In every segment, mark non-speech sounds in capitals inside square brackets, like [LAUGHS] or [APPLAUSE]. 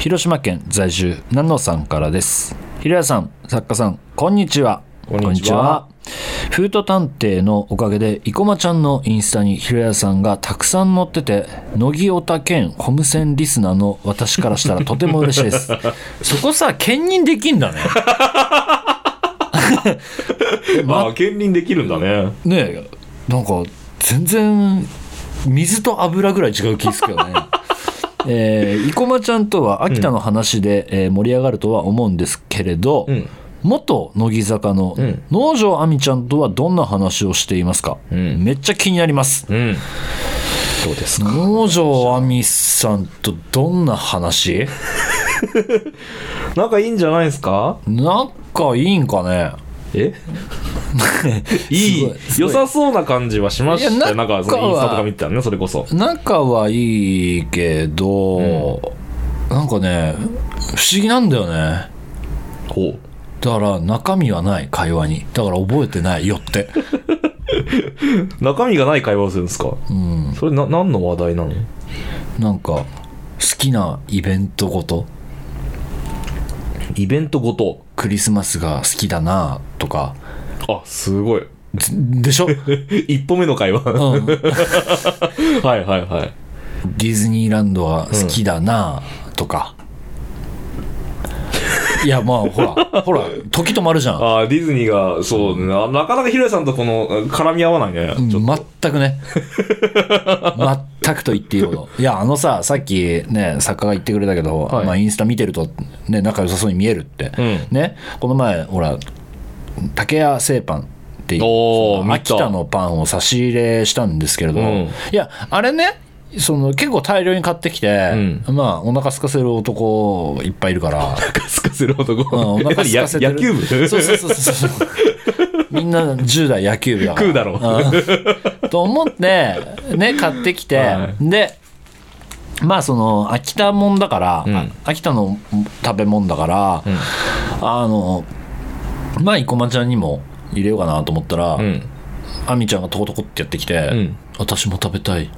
広島県在住南野さんからです。平谷さん作家さんこんにちは。こんにちは。フード探偵のおかげで生駒ちゃんのインスタに平谷さんがたくさん載ってて乃木オタ兼ホムセンリスナーの私からしたらとても嬉しいです。[LAUGHS] そこさ兼任できんだね。え [LAUGHS] まあ兼任できるんだね。ねえなんか全然水と油ぐらい違う気ですけどねえー、生駒ちゃんとは秋田の話で、えー盛り上がるとは思うんですけれど、うん。元乃木坂のん。能條亜美ちゃんとはどんな話をしていますか、ん。めっちゃ気になります。うん。どうですか？能條亜美さんとどんな話？[LAUGHS] 仲いいんじゃないですか？仲いいんかね？え？[LAUGHS] いい良さそうな感じはしましたなんかそのインスタとか見てたらねそれこそ。仲はいいけど、なんかね不思議なんだよね。ほう。だから中身はない会話に。だから覚えてないよって。[LAUGHS] 中身がない会話をするんですか？うん。それな何の話題なの？なんか好きなイベントごと？イベントごとクリスマスが好きだなとか。あすごい。ずでしょ、[LAUGHS] 一歩目の会話。うん、デ [LAUGHS] はいはいはい。ィズニーランドが好きだなとか、いやまあほらほら時止まるじゃん。あーディズニーがそうね。ななかなかヒロヤさんとこの絡み合わないね。全くね。[LAUGHS] 全くと言っていいほど。いやあのささっきね作家が言ってくれたけど、はい。まあ、インスタ見てると、ね、仲良さそうに見えるって、うん。ね。この前ほら竹屋製パンっていうそのおー見た。秋田のパンを差し入れしたんですけれど、うん。いやあれねその結構大量に買ってきて、まあお腹空かせる男いっぱいいるから。[LAUGHS] かすかせる男、うんお腹空かせ野球部？そうそうそうそうみんな10代野球部だから。食うだろう。ん。と思ってね買ってきて、はでまあその秋田もんだから、うん。あ秋田の食べ物だから、あのまあ生駒ちゃんにも入れようかなと思ったら、うん。あみちゃんがトコトコってやってきて、ん。私も食べたい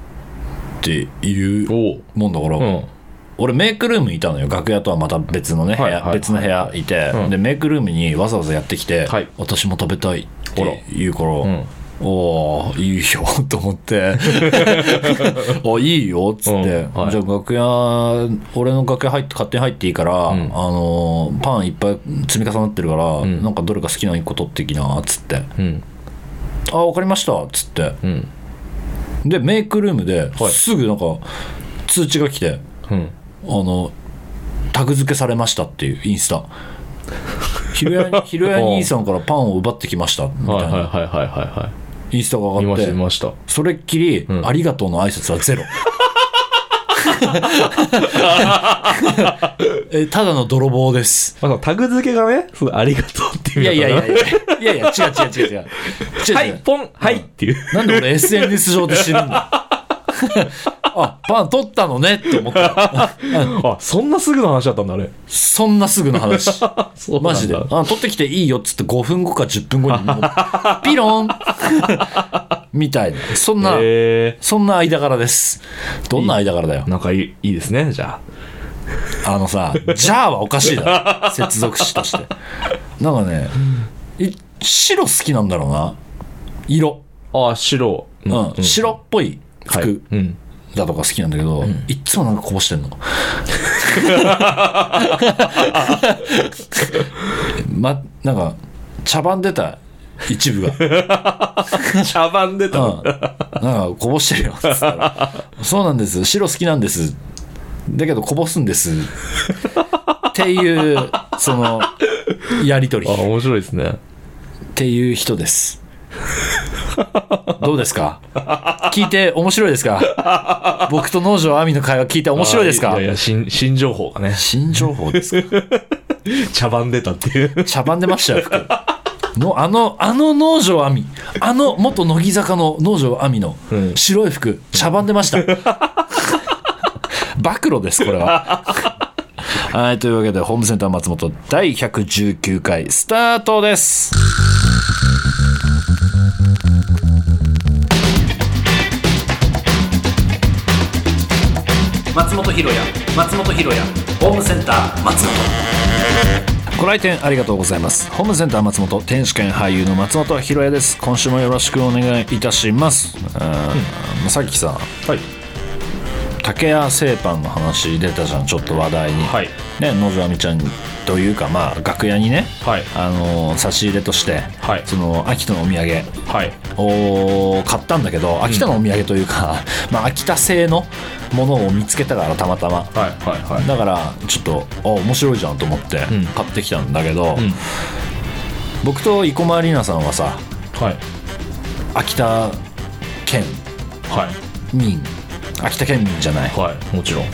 って言うもんだから、う。ん俺メイクルームにいたのよ。楽屋とはまた別のね部屋、はいはい。はい別の部屋いて、うん。でメイクルームにわざわざやってきて、はい。私も食べたいって言うから、ん。おおいいよ [LAUGHS] と思って「[LAUGHS] おいいよ」っつって、うん。はい。じゃあ楽屋俺の楽屋入って勝手に入っていいから、ん。あのパンいっぱい積み重なってるから、ん。なんかどれか好きな1個取ってきなっつって。うん「あ分かりました」っつって。うんでメイクルームではい。すぐなんか通知が来て、うん。あのタグ付けされましたっていうインスタ。ひろやひろや兄さんからパンを奪ってきましたみたはいはいはいはいはいはインスタがい見まし上がってた見ました。それっきり、ん。ありがとうの挨拶はゼロ。[LAUGHS] えただの泥棒です。まあ、タグ付けがね、ありがとうっていいやいやいや。いやいやいや違う違う違う違う。違うはい、ポン、はいっていう。なんで俺 SNS 上で知るんだ？[LAUGHS] あパン取ったのねって思った。あ、そんなすぐの話だったんだ、あれ。そんなすぐの話。[LAUGHS] そうなんだ。マジで。あ取ってきていいよっつって5分後か10分後に。もうピロン。[LAUGHS] みたいな。そんな、へそんな間柄です。どんな間柄だよ。ー。仲いい、いいですね、じゃあのさ「じゃあ」はおかしいだろ。[LAUGHS] 接続詞として。なんかねい白好きなんだろうな。色、あ。あ、白。ううん。白っぽいはい。服うん。だとか好きなんだけど、いっつもなんかこぼしてんの。[LAUGHS] まなんか茶番出た一部が。茶番出た [LAUGHS] うん。の。なんかこぼしてるよ。そうなんです。白好きなんですだけどこぼすんです。っていうそのやり取り。あ、っ面白いですね。ていう人です。どうですか？聞いて面白いですか？僕と農場亜美の会話聞いて面白いですか？あいやいや、新、新情報がね。新情報ですか？[LAUGHS] 茶番出たっていう。茶番出ましたよ服。のあのあの農場亜美あの元乃木坂の農場亜美のうん。白い服茶番出ました暴露ですこれは。[LAUGHS] はいというわけでホームセンター松本第119回スタートです。松本ひろや松本ひろやホームセンター松本。ご来店ありがとうございます。ホームセンター松本天使兼俳優の松本ひろやです。今週もよろしくお願いいたします、うん、さっきさはい竹谷製パンの話出たじゃんちょっと話題に、はい。ね野上亜美ちゃんというかまあ楽屋にね、はい。あのー差し入れとして、はい。その秋田のお土産はい。を買ったんだけど秋田のお土産というか、まあ秋田製のものを見つけたからたまたま。はいはいはい。だからちょっとあ面白いじゃんと思ってうん。買ってきたんだけど、ん。僕と生駒里奈さんはさはい。秋田県はい。民秋田県民じゃない？はいもちろん。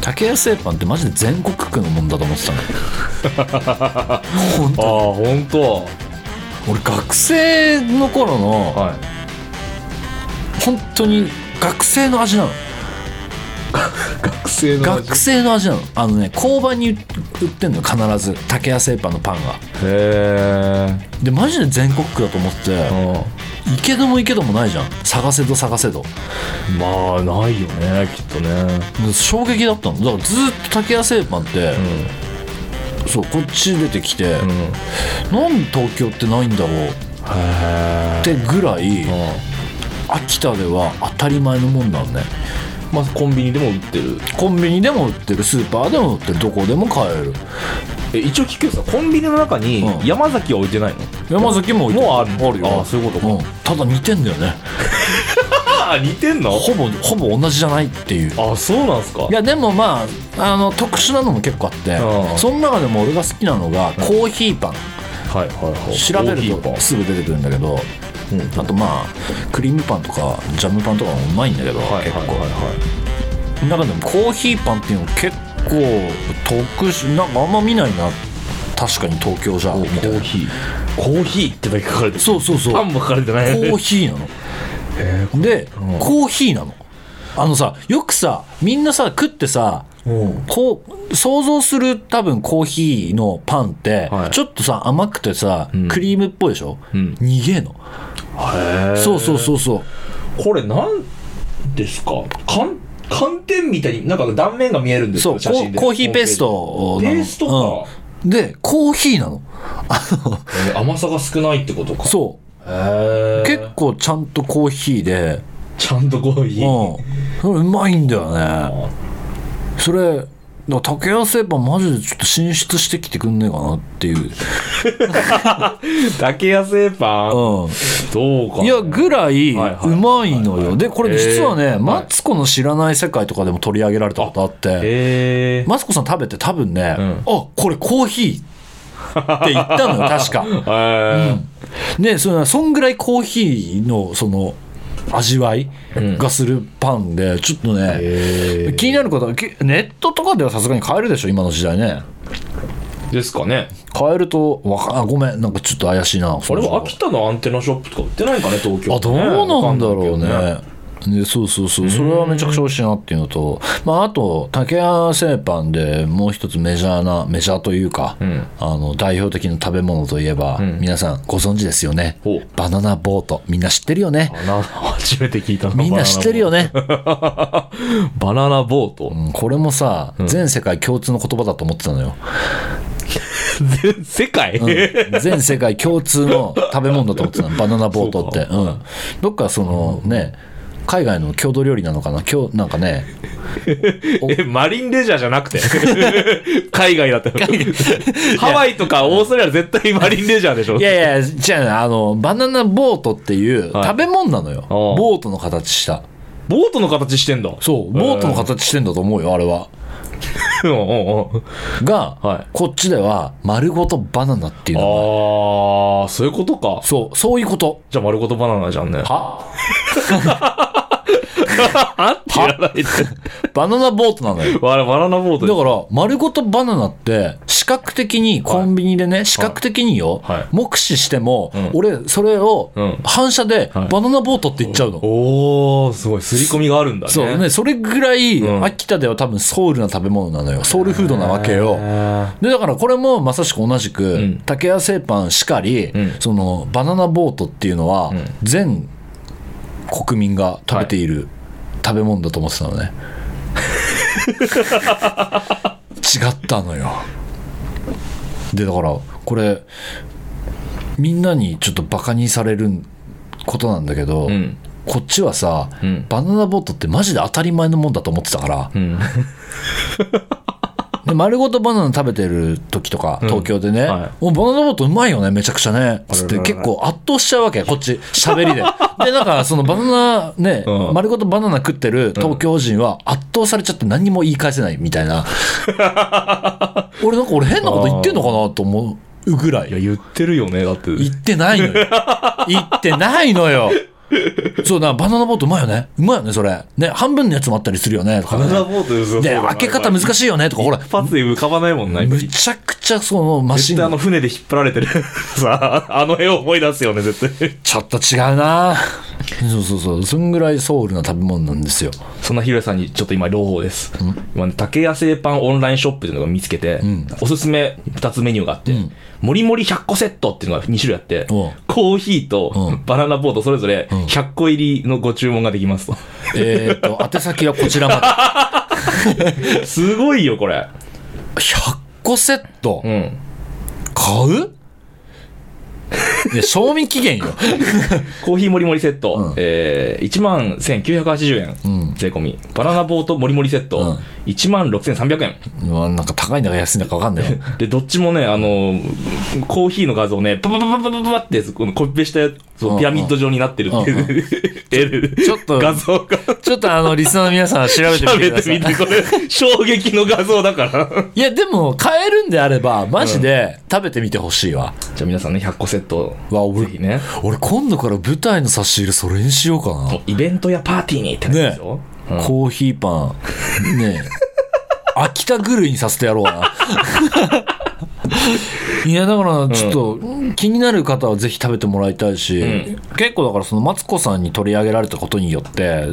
竹谷製パンってマジで全国区のもんだと思ってたの。[LAUGHS] 本ああ当本当。俺学生の頃のはい。本当に学生の味なの。[LAUGHS] 学生の学生の味なの。あのね交番に売ってんの必ず竹谷製パンのパンが。へえでマジで全国区だと思ってて行けども行けどもないじゃん。探せど探せど。まあないよねきっとね。衝撃だったの。だからずっと竹谷製パンって、そうこっち出てきて、うん。なんで東京ってないんだろう。へってぐらい、秋田では当たり前のもんなんねまあコンビニでも売ってる。コンビニでも売ってる。スーパーでも売ってる。どこでも買える。え一応聞くけどさ。コンビニの中にうん。山崎は置いてないの？山崎も置いてもうある。あるよ。あそういうことか。ん、ただ似てんだよね。あ [LAUGHS] あ似てんの？ほぼほぼ同じじゃないっていう。あそうなんすか。いやでもまああの特殊なのも結構あってうん。その中でも俺が好きなのがコーヒーパンはいはいはい。調べるとすぐ出てくるんだけどあとまあクリームパンとかジャムパンとかもうまいんだけどはい結構はいはい。はい中でもコーヒーパンっていうの結構特殊なんかあんま見ないな。確かに東京じゃみコたいな。ーヒー。コーヒーってだけ書かれてる。そうそうそう。パンも書かれてない。コーヒーなの。へで、うん。コーヒーなのあのさよくさみんなさ食ってさうん。こう想像する多分コーヒーのパンって、はい。ちょっとさ甘くてさ、ん。クリームっぽいでしょ、うん。逃げの。へえそうそうそうそう。これなんですか？寒寒天みたいになんか断面が見えるんですそうココーヒーペーストペーストか、うん。でコーヒーなの。甘さが少ないってことか。そう。結構ちゃんとコーヒーで、ちゃんとコーヒー。うん、それうまいんだよね。それ竹谷製パンマジでちょっと進出してきてくんねえかなっていう、[LAUGHS] 竹谷製パン、うどうかん、いやぐらいうまいのよ。でこれ実はね、マツコの知らない世界とかでも取り上げられたことあってマツコさん食べて多分ね、うん。あこれコーヒーって言ったのよ [LAUGHS] 確か。ねそのそんぐらいコーヒーのその味わいがするパンでちょっとね、へ気になることはきネットとかではさすがに買えるでしょ今の時代ね。えですかね。買えるとわかあごめんなんかちょっと怪しいなあれは秋田のアンテナショップとか売ってないんかね東京あどうなんだろうねねそうそうそう。それはめちゃくちゃ美味しいなっていうのと、まあ、あと竹谷製パンでもう一つメジャーなメジャーというか、ん。あの代表的な食べ物といえば、ん。皆さんご存知ですよね。バナナボート。みんな知ってるよね。初めて聞いたなみんな知ってるよね、バナナボート。うんこれもさ、全世界共通の言葉だと思ってたのよ。全世界、全世界共通の食べ物だと思ってたの。バナナボートって。そうか。うん。どっかそのね海外の郷土料理なのかな？今日なんかね。[LAUGHS] えマリンレジャーじゃなくて？[LAUGHS] 海外だったらハワイとかオーストラリア絶対マリンレジャーでしょ。いやいやじゃああのバナナボートっていうはい。食べ物なのよ、ああ。ボートの形した。ボートの形してんだ？そうボートの形してんだと思うよあれは。[LAUGHS] うんうんう。んが、はい。こっちでは丸ごとバナナっていうのが。ああそういうことか。そうそういうこと。じゃあ丸ごとバナナじゃんね。は？あってバナナボートなのよ。[LAUGHS] バナバナナボートだから丸ごとバナナって視覚的にコンビニでね、視覚的によ、はい。目視しても、ん。俺それをうん。反射ではい。バナナボートって言っちゃうの、おおすごい。刷り込みがあるんだね。そうねそれぐらい、うん。秋田では多分ソウルな食べ物なのよ。ソウルフードなわけよ。へでだからこれもまさしく同じく、ん。竹谷製パンしかり、ん。そのバナナボートっていうのは、ん。全国民が食べている食べ物だと思ってたのね、違ったのよでだからこれみんなにちょっとバカにされることなんだけど、うん。こっちはさ、んバナナボートってマジで当たり前のもんだと思ってたから、うん。で丸ごとバナナ食べてる時とか東京でね、はい。おバナナボートうまいよねめちゃくちゃね。つって結構圧倒しちゃうわけこっち喋りで。[LAUGHS] でなんかそのバナナね、うん。丸ごとバナナ食ってる東京人は圧倒されちゃって何にも言い返せないみたいな。[LAUGHS] 俺なんか俺変なこと言ってんのかなと思うぐらい。いや、言ってるよね、だって。言ってないのよ。[LAUGHS] 言ってないのよ [LAUGHS] そうだバナナボートうまいよね。うまいよねそれ。ね半分のやつもあったりするよね。とかね。バナナボートですよ。で開け方難しいよね。とかほら一発で浮かばないもんな、むちゃくちゃそのマシン。あの船で引っ張られてる。[LAUGHS] さあ、あの絵を思い出すよね、絶対。ちょっと違うな。そうそうそう。そんぐらいソウルな食べ物なんですよ。そんなヒロさんにちょっと今朗報です。今ね、竹谷製パンオンラインショップっていうのが見つけて、おすすめ2つメニューがあって、もりもり100個セットっていうのが2種類あって、コーヒーとうんバナナボートそれぞれ100個入りのご注文ができますと。えっと [LAUGHS] 宛先はこちらま [LAUGHS] すごいよ、これ。で100個セット？うん。買う？いや賞味期限よ [LAUGHS] コーヒーもりもりセット、うんえー、1万1980円、うん税込み。バナナボートもりもりセット、うん1万6300円。うわなんか高いんだか安いんだか分かんないよ [LAUGHS] で、どっちもね、あの、コーヒーの画像ね、パパパパパパパって、このコピペしたやつうんピラミッド状になってるっていう、ちょっと画像が。ちょっとあのリスナーの皆さん調べて調みてくださいべてみて、これ、衝撃の画像だから。いやでも買えるんであればマジで食べてみてほしいわ、じゃあ皆さんね、100個セット、わ俺ぜひね、俺今度から舞台の差し入れそれにしようかな。イベントやパーティーにってなですよ。うん。コーヒーパン。ねえ。[LAUGHS] 秋田狂いにさせてやろうな [LAUGHS] いやだからちょっと気になる方はぜひ食べてもらいたいし、ん。結構だからそのマツコさんに取り上げられたことによって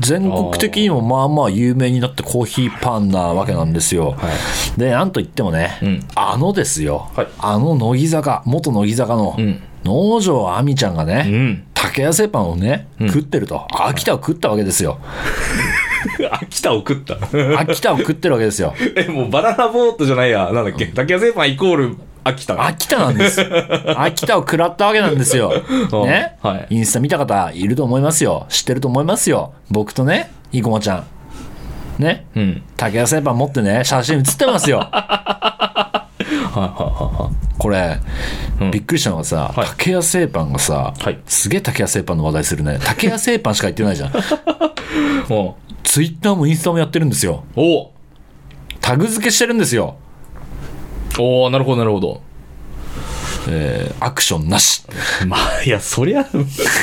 全国的にもまあまあ有名になってコーヒーパンなわけなんですよ、はい。でなんといってもね、うん。あのですよ、はい。あの乃木坂元乃木坂のん。能條亜美ちゃんがね、うん。竹谷製パンをね、食ってると。秋田を食ったわけですよ。[LAUGHS] 秋田を食った。秋田を食ってるわけですよ。[LAUGHS] え、もうバナナボートじゃないや。なんだっけ。竹谷製パンイコール秋田。秋田なんです。[LAUGHS] 秋田を食らったわけなんですよ。ね、はい。インスタ見た方いると思いますよ。知ってると思いますよ。僕とね生駒ちゃん。ね？うん。竹谷製パン持ってね写真写ってますよ。[LAUGHS] はいはいはいはい。これ、うん。びっくりしたのがさ、はい。竹谷製パンがさ、はい。すげえ竹谷製パンの話題するね。竹谷製パンしか言ってないじゃん。[LAUGHS] ツイッターもインスタもやってるんですよ。タグ付けしてるんですよおーなるほどなるほど。えーアクションなし [LAUGHS] まあ、いや、そりゃ、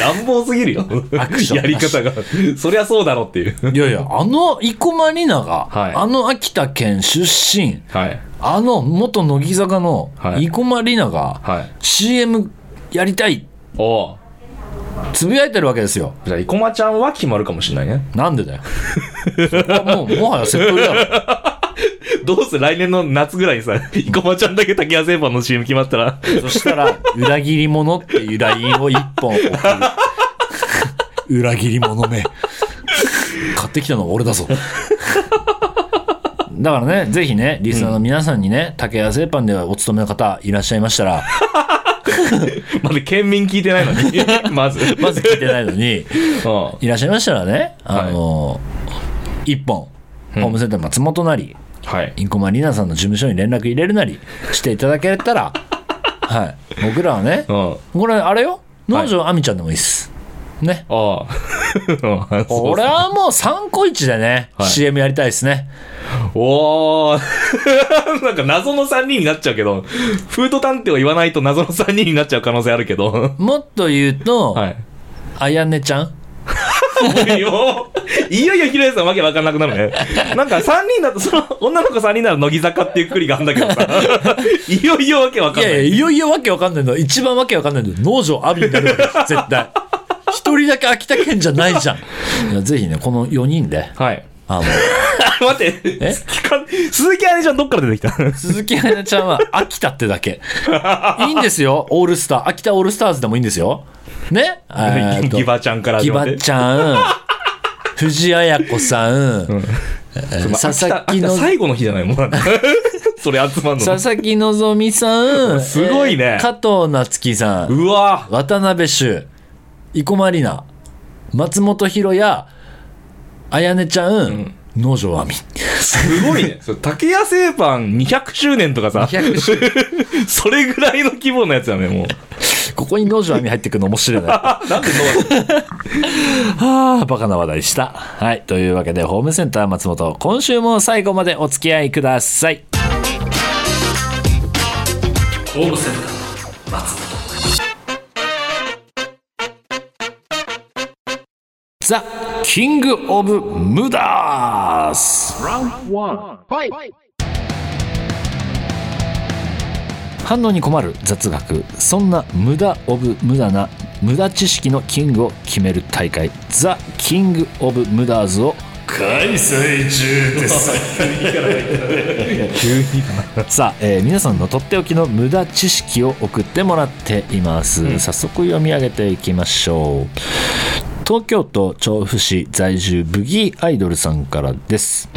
乱暴すぎるよ。アクションやり方が。そりゃそうだろっていう。いやいやあの生駒里奈が、はいあの秋田県出身はい。あの元乃木坂のはい生駒里奈がはい。CM やりたいおうつぶやいてるわけですよじゃあ、生駒ちゃんは決まるかもしれないね。なんでだよもうもはやセットだろ [LAUGHS] どうせ来年の夏ぐらいにさ、生駒ちゃんだけ竹谷製パンの CM 決まったら、そしたら裏切り者っていうラインを一本。送る裏切り者め。買ってきたのは俺だぞ。だからねぜひねリスナーの皆さんにね、竹谷製パンでお勤めの方いらっしゃいましたら。まだ県民聞いてないのに、[LAUGHS] まず。まず聞いてないのに。うん。いらっしゃいましたらねあの、一本ホームセンター松本なり、はい。インコマリナさんの事務所に連絡入れるなりしていただけたら [LAUGHS] はい僕らはねうん。これあれよ？農場亜美ちゃんでもいいっすねああ。[LAUGHS] 俺はもう3個1でね、はい CM やりたいですねおー [LAUGHS] なんか謎の3人になっちゃうけど、フード探偵を言わないと謎の3人になっちゃう可能性あるけど。もっと言うと、はい。あやねちゃん？いよいよいよひろやさんわけわかんなくなるね。なんか3人だと、その女の子3人なら乃木坂っていうくくりがあるんだけどさ。[LAUGHS] いよいよわけわかんない。いやいやいよいよわけわかんないの一番わけわかんないの農場亜美になるわけ絶対一人だけ秋田県じゃないじゃんいやぜひねこの4人ではい。あの [LAUGHS] 待って。え？聞か鈴木愛音ちゃんどっから出てきた？鈴木彩音ちゃんは秋田ってだけ。[LAUGHS] いいんですよオールスター。秋田オールスターズでもいいんですよ。ね？えーと [LAUGHS] ギバちゃんからギ始まって。バちゃん。藤あや子さん、その佐々木秋田の最後の日じゃない？もんそれ集まんの？佐々木希さん。すごいね。えー加藤夏樹さん。うわ。渡辺修生駒里奈。松本博也綾音ちゃん、農場亜美すごいね [LAUGHS] それ竹谷製パン200周年とかさ200周 [LAUGHS] それぐらいの規模のやつだねもうここに農場亜美入ってくるの面白いね [LAUGHS] なんではあ、バカな話題でした。はい。というわけで、ホームセンター松本、今週も最後までお付き合いください。ホームセンター松本。ザ・キング・オブ・ムダーズ反応に困る雑学。そんな無駄オブ無駄な無駄知識のキングを決める大会。ザ・キング・オブ・ムダーズを開催中です。急にかなさあ、えー皆さんのとっておきの無駄知識を送ってもらっています、早速読み上げていきましょう東京都調布市在住ブギーアイドルさんからです。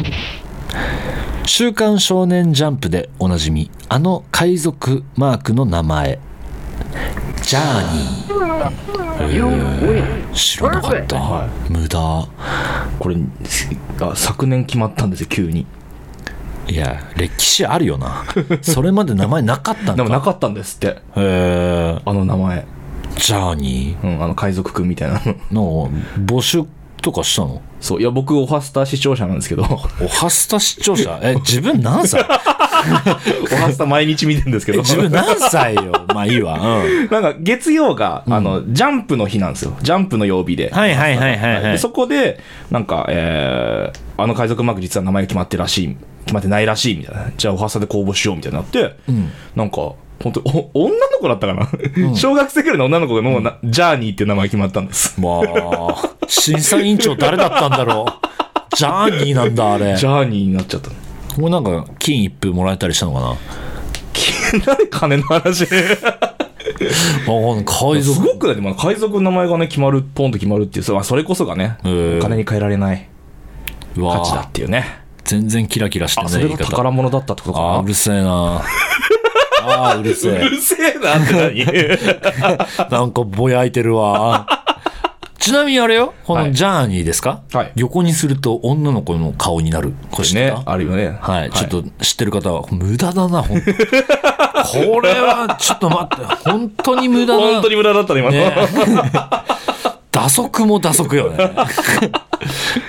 週刊少年ジャンプでおなじみあの海賊マークの名前。ジャーニー、えー知らなかった、は無駄。これあ昨年決まったんですよ急に。いや歴史あるよな。それまで名前なかったんか。[LAUGHS] でもなかったんですって。へえあの名前ジャーニー？うんあの海賊くんみたいな。のなんか募集とかしたの？そういや僕オハスタ視聴者なんですけど。おはスタ視聴者？え [LAUGHS] 自分何歳？オハスタ毎日見てるんですけど。自分何歳よ？まあいいわ。うん。なんか月曜が、あのジャンプの日なんですよ。ジャンプの曜日で。はいはいはいはいはい。でそこでなんか、えーあの海賊マーク実は名前が決まってるらしい決まってないらしいみたいな。じゃあおはさで公募しようみたいになって、なんか本当お女の子だったかな、小学生くらいの女の子がもうな、ジャーニーっていう名前決まったんです。まあ審査委員長誰だったんだろう。ジャーニーなんだあれ。ジャーニーになっちゃった。これなんか金一封もらえたりしたのかな？[LAUGHS] なんで金の話？[LAUGHS] あ海す賊ごくだって、まあ、海賊の名前がね決まるポンと決まるっていうそれまあそれこそがねお金に換えられない価値だっていうね。全然キラキラしてあそれが宝物だったってことかな？うるせえなあーうるせえ。うるせえなって何？[LAUGHS] なんかぼやいてるわ。ちなみにあれよ、こはい。のジャーニーですか、はい。横にすると女の子の顔になる。これ知ってねたあるよね。はい、ちょっと知ってる方は、無駄だな、ほんとこれは、ちょっと待って、本当に無駄だな。本当に無駄だったね今の、ね。打足も打足よね。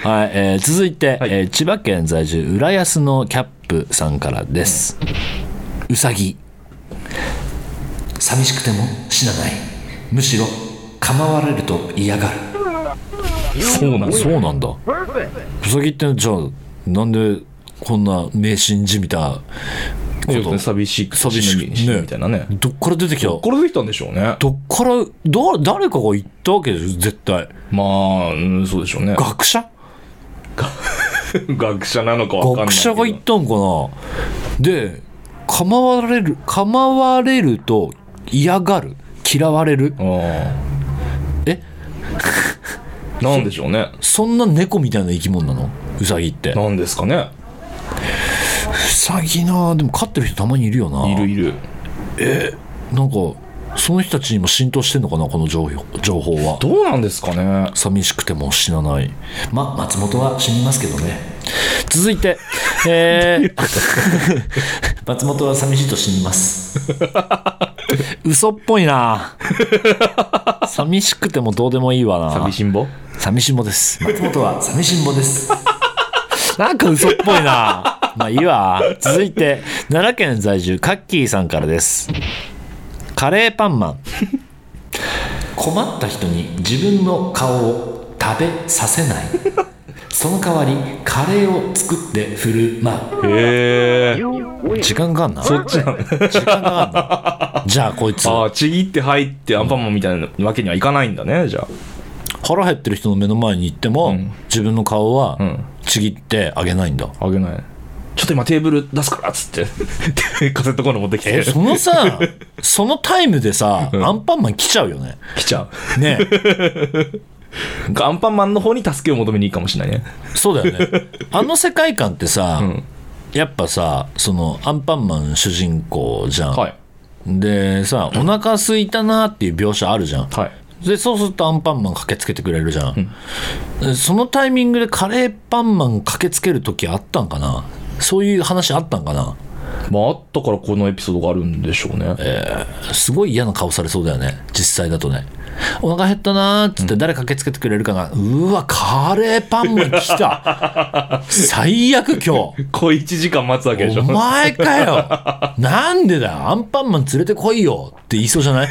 はい、えー続いて、はい。えー千葉県在住、浦安のキャップさんからです。うさぎ。寂しくても死なない。むしろ、構われると嫌がる。そうなん。だそうなんだ。うさぎって、じゃあ、なんで、こんな迷信じみたね、寂しく寂しく死ぬみたいなね。どっから出てきた？これできたんでしょうね。どっから、ど誰かが言ったわけでしょ、絶対。まあ、うん、そうでしょうね。学者？[LAUGHS] 学者なのかわかんない学者が言ったんかな？で構われる構われると嫌がる？嫌われる？え？[LAUGHS] なんでしょうね。そんな猫みたいな生き物なの？ウサギって。なんですかね。ウサギなでも飼ってる人たまにいるよな。いるいる。なんかその人たちにも浸透してんのかな？この情報情報は。どうなんですかね。寂しくても死なない。まあ松本は死にますけどね。続いてえー [LAUGHS] [LAUGHS] 松本は寂しいと死にます [LAUGHS] 嘘っぽいな。[LAUGHS] 寂しくてもどうでもいいわな。寂しんぼ？寂しんぼです。松本は寂しんぼです。[LAUGHS] なんか嘘っぽいな。まあいいわ。続いて奈良県在住カッキーさんからです。カレーパンマン。困った人に自分の顔を食べさせない。その代わりカレーを作って振る舞へえう時間があんな。そっちなの時間があんな [LAUGHS] じゃあこいつ。ああちぎって入ってアンパンマンみたいなわけにはいかないんだねじゃあ。腹減ってる人の目の前に行っても、ん。自分の顔はん。ちぎってあげないんだ、あげない。ちょっと今テーブル出すからっつって。[LAUGHS] カセットコンロ持ってきて。えそのさ [LAUGHS] そのタイムでさ、アンパンマン来ちゃうよね。来ちゃう。ね。えアンパンマンの方に助けを求めに行くかもしれないね。そうだよね。あの世界観ってさ、ん。やっぱさそのアンパンマン主人公じゃん、はい。でさお腹空いたなっていう描写あるじゃん。はい。でそうするとアンパンマン駆けつけてくれるじゃん、でそのタイミングでカレーパンマン駆けつける時あったんかな？そういう話あったんかな？まあ、あったからこのエピソードがあるんでしょうね。すごい嫌な顔されそうだよね。実際だとね。お腹減ったなーっつって誰駆けつけてくれるかが、うわカレーパンマン来た。[LAUGHS] 最悪今日。こう1時間待つわけでしょ。お。前かよ。[LAUGHS] なんでだよ。アンパンマン連れてこいよ。って言いそうじゃない？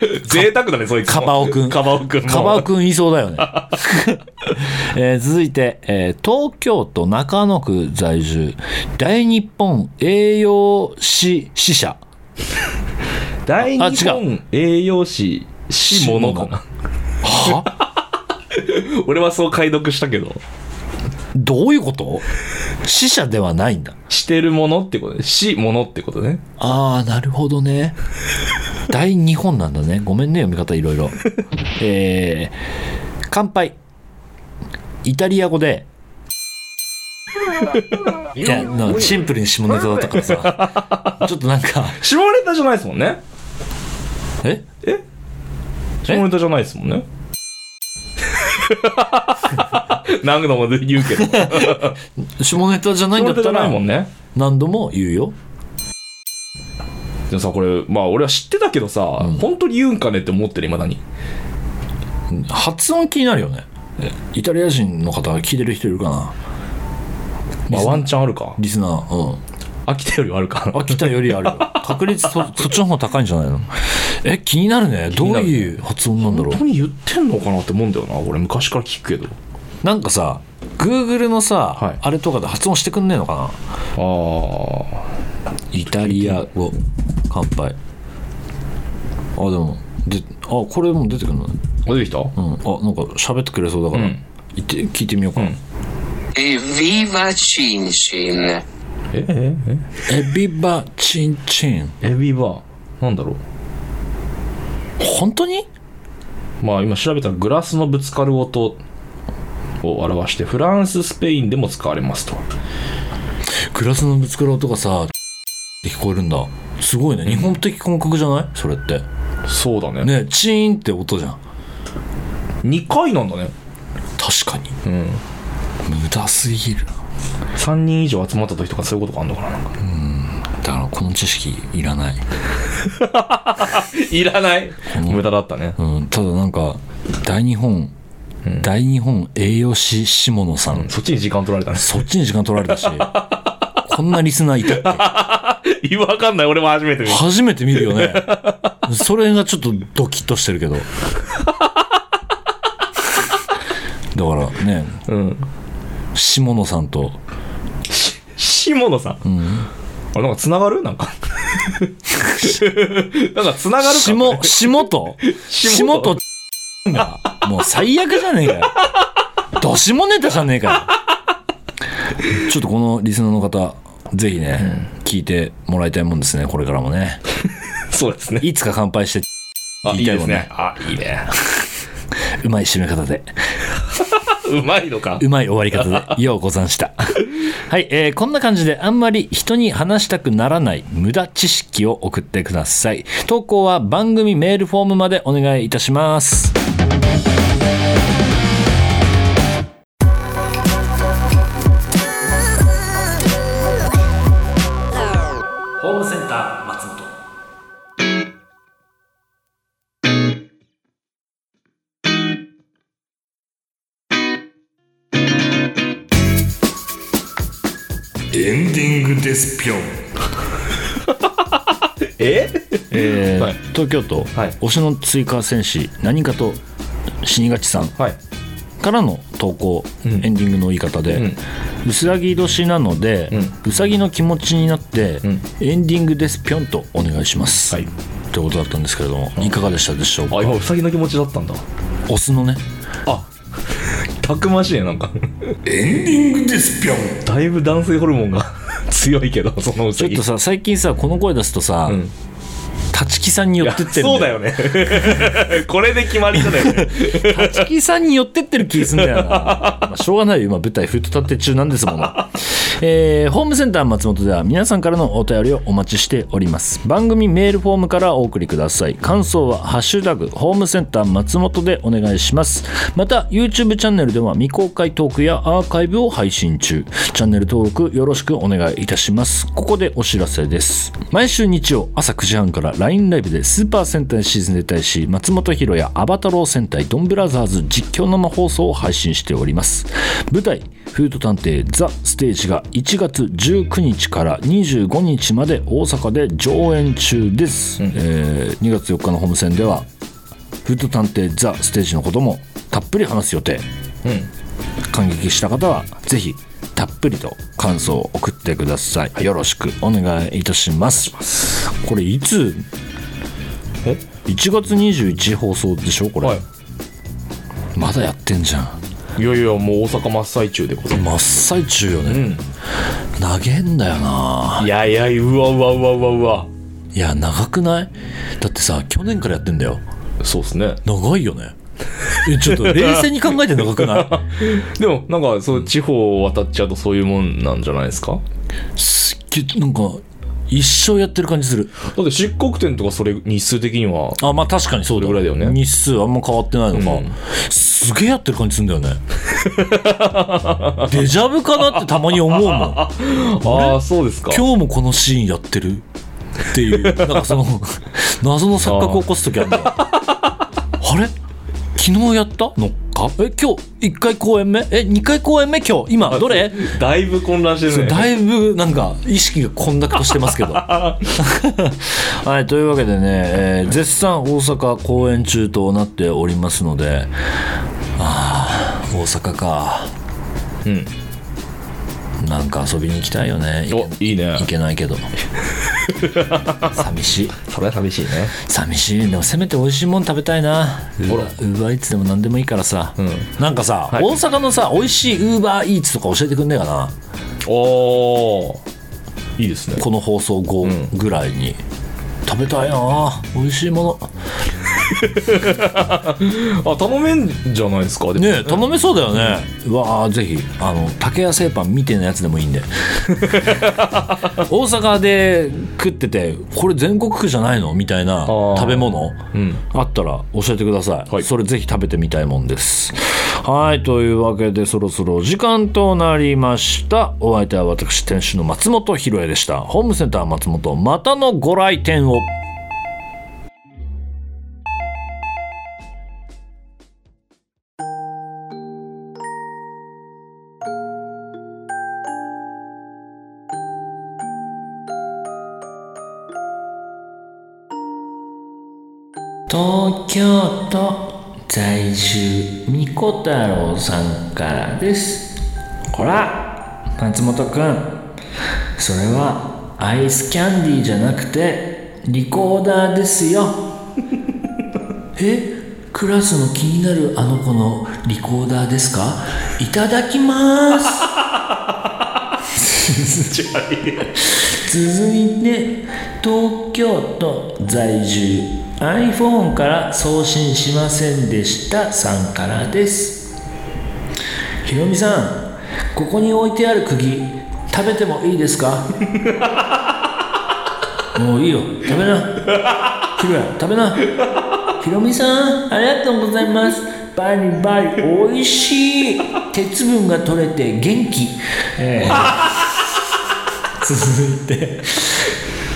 [LAUGHS] 贅沢だね、そいつも。カバオくんカバオくんも。カバオくん言いそうだよね、[LAUGHS] えー続いて、えー東京都中野区在住大日本栄養士支社 [LAUGHS] 大日あ本栄養士、しものかな。は？俺はそう解読したけど。どういうこと？死者ではないんだ。してるものってことね。しものってことね。ああなるほどね。大日本なんだね。ごめんね読み方いろいろ。[LAUGHS] えー、乾杯。イタリア語で。[LAUGHS] いやシンプルに下ネタだったからさ。[LAUGHS] ちょっとなんか。下ネタじゃないですもんね。え？え？下ネタじゃないですもんね。[LAUGHS] 何度も言うけど。[LAUGHS] 下ネタじゃないんだったら。何度も言うよでもさ、これ、まあ俺は知ってたけどさ、本当に言うんかねって思ってる、未だに。発音気になるよねえイタリア人の方聞いてる人いるかなまあワンチャンあるか。リスナーうん秋田よりはあるか。秋田よりあるよ確率そ [LAUGHS] そっちの方が高いんじゃないの？え気になるねどういう発音なんだろう本当に言ってんのかなって思うんだよな。俺昔から聞くけど。なんかさ Google のさ、はい。あれとかで発音してくんねえのかな？ああ。イタリア語。乾杯。あでもであこれも出てくるの？あ出てきた？うん。あなんか喋ってくれそうだから、うん。言って聞いてみようか。な、うん。Evviva Cin Cin! え？え？エビバチンチンえエビバー。なんだろ本当に？う。まあ今調べたらグラスのぶつかる音を表して、フランス、スペインでも使われますと。グラスのぶつかる音がさって聞こえるんだすごいね日本的感覚じゃない？それってそうだね。ねチーンって音じゃん2回なんだね。確かにうん。無駄すぎる3人以上集まった時とかそういうことがあるのかななんか。だからこの知識いらない、[LAUGHS] いらない無駄だったね。うん、ただなんか大日本、大日本栄養士下野さん、そっちに時間取られたね。そっちに時間取られたし [LAUGHS] こんなリスナーいたっけ [LAUGHS] わかんない。俺も初めて見る。初めて見るよねそれがちょっとドキッとしてるけどだからねうん。下野さんと下野さん？あれなんか繋がる？なんか。[LAUGHS] なんか繋がるか下下と？下下とがもう最悪じゃねえかよ。どしもネタじゃねえかよ。ちょっとこのリスナーの方ぜひね、聞いてもらいたいもんですねこれからもね。そうですね。いつか乾杯してあ、いい言いたいもんね。ですね。あ、いいね。うまい締め方で。うまいのか。うまい終わり方でようござんした。はい、えーこんな感じであんまり人に話したくならない無駄知識を送ってください。投稿は番組メールフォームまでお願いいたしますホームセンター松本。エンディングですぴょん。[LAUGHS] え？えー。はい。東京都、はい。推しの追加戦士何かと死にがちさんはい。からの投稿、ん。エンディングの言い方で、うん。うさぎ年なので、うさぎの気持ちになって、ん。エンディングです。ぴょんとお願いします、はい。ということだったんですけれどもい。かがでしたでしょうか？あ、今、うさぎの気持ちだったんだ。オスのね。あ、たくましいね、なんか。エンディングですぴょん。だいぶ男性ホルモンが [LAUGHS] 強いけど、そのうさぎ。ちょっとさ最近さこの声出すとさ、ん立木さんに寄ってってるんそうだよね [LAUGHS] これで決まりだよね立木さんに寄ってってる気すんだよな。まあ、しょうがないよ。今舞台フット立って中なんですもの。えーホームセンター松本では皆さんからのお便りをお待ちしております。番組メールフォームからお送りください。感想はハッシュタグホームセンター松本でお願いします。また YouTube チャンネルでは未公開トークやアーカイブを配信中。チャンネル登録よろしくお願いいたします。ここでお知らせです。毎週日曜朝9時半から LINE ライブでスーパー戦隊シーズンで大使松本ひろやアバタロー戦隊ドンブラザーズ実況生放送を配信しております。舞台「フード探偵ザ・ステージ」が1月19日から25日まで大阪で上演中です、えー2月4日のホーム戦ではフード探偵ザ・ステージのこともたっぷり話す予定。感激した方はぜひたっぷりと感想を送ってください、よろしくお願いいたします。これいつ？え？1月21放送でしょ？これ、はい。まだやってんじゃん。いやいやもう大阪真っ最中でございま真っ最中よすね、投げんだよな。いやいやうわうわうわうわうわ。いや長くない？だってさ去年からやってんだよ。そうですね。長いよねえちょっと [LAUGHS] 冷静に考えて長くない？[LAUGHS] でもなんかそう地方を渡っちゃうとそういうもんなんじゃないですか？すっげえなんか一生やってる感じする。だって漆黒点とかそれ日数的にはあまあ確かにそうだ。ぐらいだよね。日数あんま変わってないのか、うん。すげえやってる感じするんだよね。デジャブかなってたまに思うもん。[LAUGHS] ああそうですか。今日もこのシーンやってる？っていう。なんかその謎の錯覚を起こす時あるんだよ。あれ？昨日やった？のか？え今日？1回公演目？え2回公演目？今日？今？どれ？だいぶ混乱してるね。だいぶなんか意識が混濁としてますけど。[LAUGHS] はいというわけでね、えー絶賛大阪公演中となっておりますので。ああ大阪か。うんなんか遊びに行きたいよね。おいいね。行けないけど。[LAUGHS] 寂しい。それは寂しいね。寂しい。でもせめて美味しいもん食べたいな。ウーバーウーバーイーツでも何でもいいからさ、ん。なんかさ、はい。大阪のさ美味しいウーバーイーツとか教えてくんねえかな。おー。いいですね。この放送後ぐらいに、食べたいな。美味しいもの [LAUGHS] あ頼めんじゃないですか？ねえ頼めそうだよね、うわあぜひ。あの竹谷製パンみたいなやつでもいいんで。[LAUGHS] 大阪で食っててこれ全国区じゃないの？みたいなー。食べ物？うん。あったら教えてください、はい。それぜひ食べてみたいもんです。はいというわけでそろそろお時間となりました。お相手は私店主の松本ひろえでした。ホームセンター松本またのご来店を東京都在住みこ太郎さんからです。ほら。松本くん。それはアイスキャンディーじゃなくてリコーダーですよ。[LAUGHS] えクラスの気になるあの子のリコーダーですか？いただきます [LAUGHS] 続いて東京都在住。iPhone から送信しませんでしたさんからです。ひろみさんここに置いてある釘食べてもいいですか？[LAUGHS] もういいよ。食べな。ひろや食べな。ひろみさんありがとうございます。バリバリおいしい。鉄分が取れて元気、えー続いて。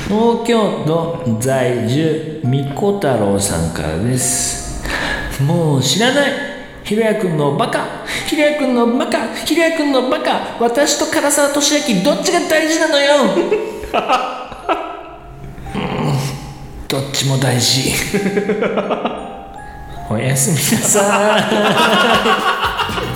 東京都在住みこ太郎さんからです。もう知らない。ひろやくんのバカ。ひろやくんのバカ。ひろやくんのバカ。私と唐沢俊明どっちが大事なのよ。うん。どっちも大事。おやすみなさい。